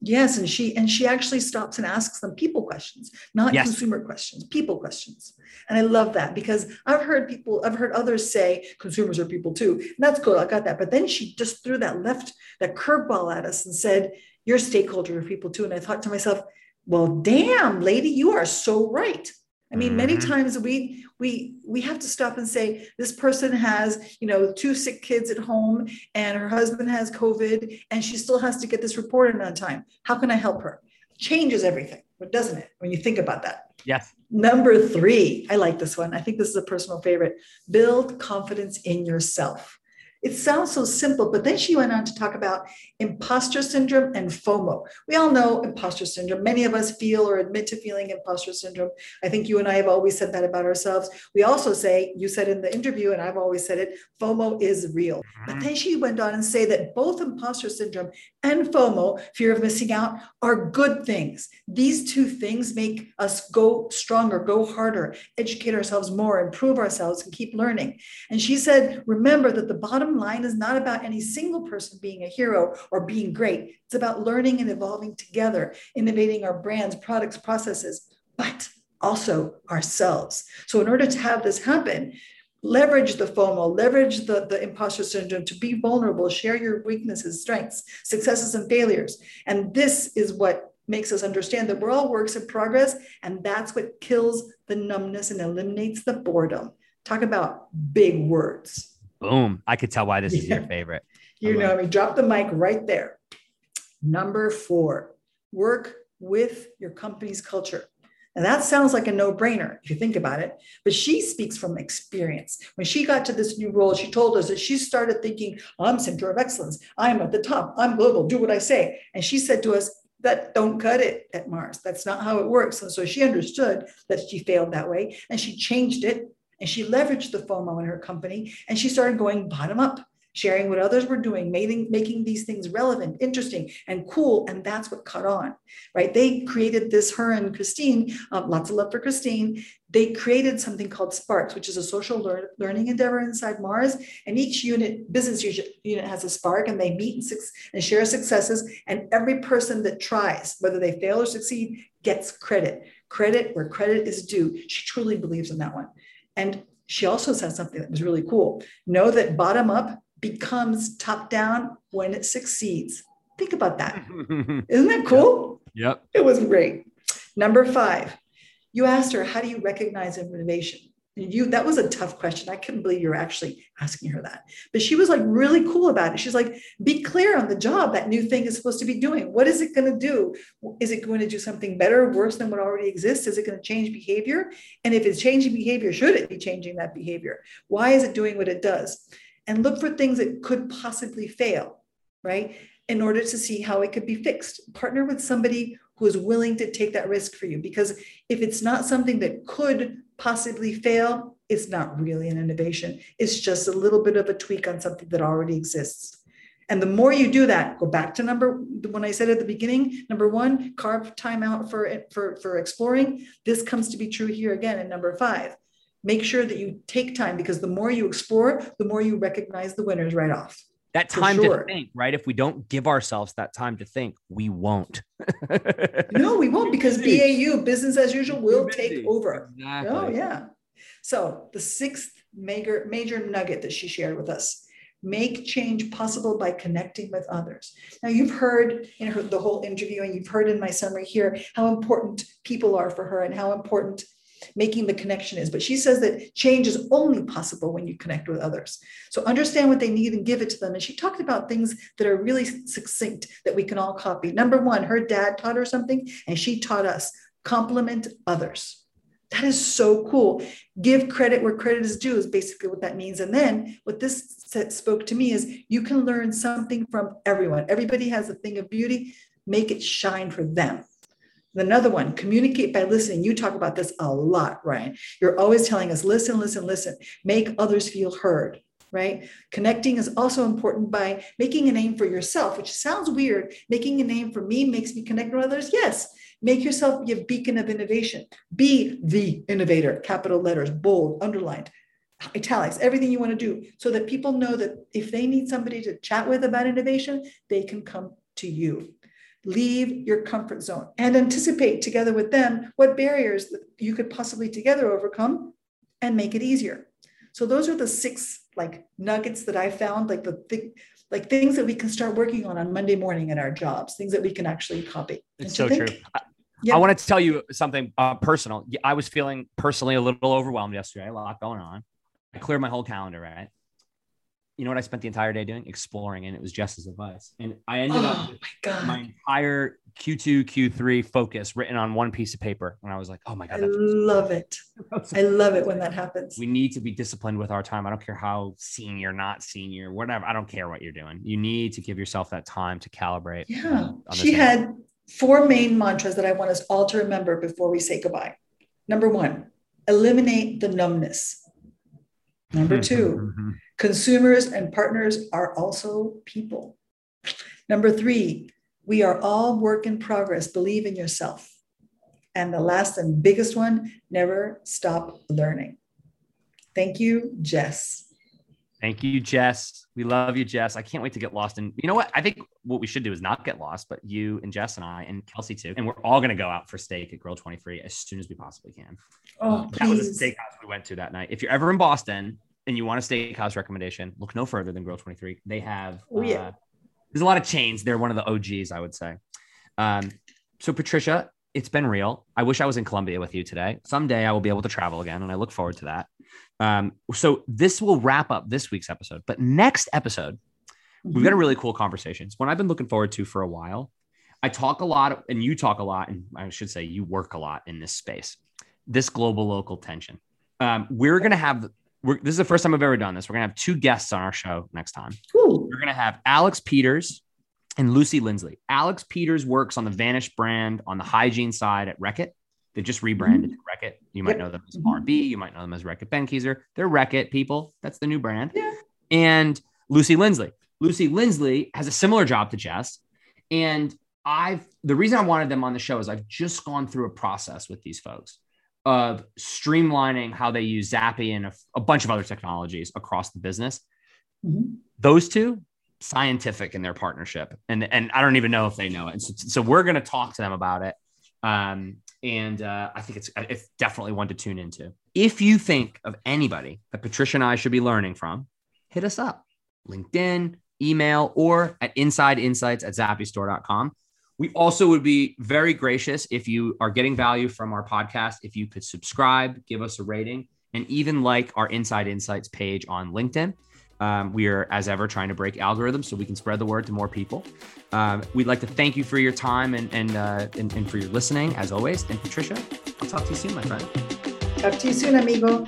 Yes, and she and she actually stops and asks them people questions, not yes. consumer questions, people questions. And I love that because I've heard people, I've heard others say consumers are people too. And that's cool. I got that. But then she just threw that left, that curveball at us and said, Your stakeholder are people too. And I thought to myself, well, damn, lady, you are so right. I mean, many mm-hmm. times we we we have to stop and say this person has you know two sick kids at home and her husband has COVID and she still has to get this reported on time. How can I help her? Changes everything, doesn't it? When you think about that. Yes. Number three, I like this one. I think this is a personal favorite. Build confidence in yourself. It sounds so simple, but then she went on to talk about imposter syndrome and FOMO. We all know imposter syndrome. Many of us feel or admit to feeling imposter syndrome. I think you and I have always said that about ourselves. We also say, you said in the interview, and I've always said it, FOMO is real. But mm-hmm. then she went on and say that both imposter syndrome and FOMO, fear of missing out, are good things. These two things make us go stronger, go harder, educate ourselves more, improve ourselves, and keep learning. And she said, remember that the bottom line is not about any single person being a hero or being great. It's about learning and evolving together, innovating our brands, products, processes, but also ourselves. So, in order to have this happen, leverage the FOMO, leverage the, the imposter syndrome to be vulnerable, share your weaknesses, strengths, successes, and failures. And this is what makes us understand that we're all works in progress. And that's what kills the numbness and eliminates the boredom. Talk about big words. Boom. I could tell why this is your favorite. you know, I mean, drop the mic right there. Number four, work with your company's culture. And that sounds like a no brainer if you think about it. But she speaks from experience. When she got to this new role, she told us that she started thinking, I'm center of excellence. I'm at the top. I'm global. Do what I say. And she said to us, that don't cut it at Mars. That's not how it works. And so she understood that she failed that way and she changed it and she leveraged the FOMO in her company and she started going bottom up, sharing what others were doing, making, making these things relevant, interesting, and cool. And that's what caught on, right? They created this, her and Christine, um, lots of love for Christine. They created something called Sparks, which is a social lear- learning endeavor inside Mars. And each unit, business unit has a spark and they meet and, su- and share successes. And every person that tries, whether they fail or succeed, gets credit. Credit where credit is due. She truly believes in that one. And she also said something that was really cool. Know that bottom up becomes top down when it succeeds. Think about that. Isn't that cool? Yep. It was great. Number five, you asked her, how do you recognize innovation? You that was a tough question. I couldn't believe you were actually asking her that. But she was like really cool about it. She's like be clear on the job that new thing is supposed to be doing. What is it going to do? Is it going to do something better worse than what already exists? Is it going to change behavior? And if it's changing behavior should it be changing that behavior? Why is it doing what it does? And look for things that could possibly fail right in order to see how it could be fixed. Partner with somebody who is willing to take that risk for you. Because if it's not something that could possibly fail, it's not really an innovation. It's just a little bit of a tweak on something that already exists. And the more you do that, go back to number when I said at the beginning, number one, carve time out for for for exploring. This comes to be true here again in number five. make sure that you take time because the more you explore, the more you recognize the winners right off. That time sure. to think, right? If we don't give ourselves that time to think, we won't. no, we won't because BAU, business as usual, will take over. Oh, exactly. Oh, yeah. So the sixth major major nugget that she shared with us make change possible by connecting with others. Now, you've heard in her, the whole interview, and you've heard in my summary here how important people are for her and how important making the connection is. But she says that change is only possible when you connect with others. So understand what they need and give it to them. And she talked about things that are really succinct that we can all copy. Number one, her dad taught her something, and she taught us compliment others. That is so cool. Give credit where credit is due is basically what that means. And then what this spoke to me is you can learn something from everyone. Everybody has a thing of beauty. Make it shine for them. Another one, communicate by listening. You talk about this a lot, Ryan. You're always telling us listen, listen, listen. Make others feel heard, right? Connecting is also important by making a name for yourself, which sounds weird. Making a name for me makes me connect with others. Yes, Make yourself be a beacon of innovation. Be the innovator, capital letters, bold, underlined, italics, everything you want to do, so that people know that if they need somebody to chat with about innovation, they can come to you. Leave your comfort zone and anticipate together with them what barriers that you could possibly together overcome and make it easier. So those are the six like nuggets that I found, like the thing, like things that we can start working on on Monday morning in our jobs, things that we can actually copy. It's so think, true. I, yep. I want to tell you something uh, personal. I was feeling personally a little overwhelmed yesterday, a lot going on. I cleared my whole calendar, right? You know what I spent the entire day doing? Exploring, and it was Jess's advice. And I ended oh, up my, my, entire Q2, Q3 focus written on one piece of paper. And I was like, oh my God. I love it. I love it when that happens. We need to be disciplined with our time. I don't care how senior, not senior, whatever. I don't care what you're doing. You need to give yourself that time to calibrate. Yeah. she had four main mantras that I want us all to remember before we say goodbye. Number one, eliminate the numbness. Number two, consumers and partners are also people. Number three, we are all work in progress. Believe in yourself. And the last and biggest one, never stop learning. Thank you, Jess. Thank you, Jess. We love you, Jess. I can't wait to get lost. And you know what? I think what we should do is not get lost, but you and Jess and I and Kelsey too. And we're all going to go out for steak at Grill 23 as soon as we possibly can. Oh, um, that was a steakhouse we went to that night. If you're ever in Boston and you want a steakhouse recommendation, look no further than Grill 23. They have, oh, yeah. Uh, there's a lot of chains. They're one of the OGs, I would say. Um, so, Patricia, it's been real. I wish I was in Colombia with you today. Someday I will be able to travel again, and I look forward to that. Um, so, this will wrap up this week's episode. But next episode, we've got a mm-hmm. really cool conversation. It's one I've been looking forward to for a while. I talk a lot, and you talk a lot, and I should say you work a lot in this space. This global local tension. Um, we're going to have we're, this is the first time I've ever done this. We're gonna have two guests on our show next time. Ooh. We're gonna have Alex Peters and Lucy Lindsley. Alex Peters works on the Vanish brand on the hygiene side at Reckitt. They just rebranded mm-hmm. Reckitt. You might yep. know them as. RB. You might know them as Reckitt Benckiser. They're Reckitt people. That's the new brand. Yeah. And Lucy Lindsley. Lucy Lindsley has a similar job to Jess. And I've the reason I wanted them on the show is I've just gone through a process with these folks of streamlining how they use Zappi and a, a bunch of other technologies across the business. Mm-hmm. Those two, scientific in their partnership, and and I don't even know if they know it. So, so, we're going to talk to them about it, um, and uh, I think it's it's definitely one to tune into. If you think of anybody that Patricia and I should be learning from, hit us up, LinkedIn, email, or at insideinsights at zappistore.com. We also would be very gracious if you are getting value from our podcast, if you could subscribe, give us a rating, and even like our Inside Insights page on LinkedIn. Um, we are, as ever, trying to break algorithms so we can spread the word to more people. Um, we'd like to thank you for your time and and, uh, and, and for your listening, as always. And Patricia, I'll talk to you soon, my friend. Talk to you soon, amigo.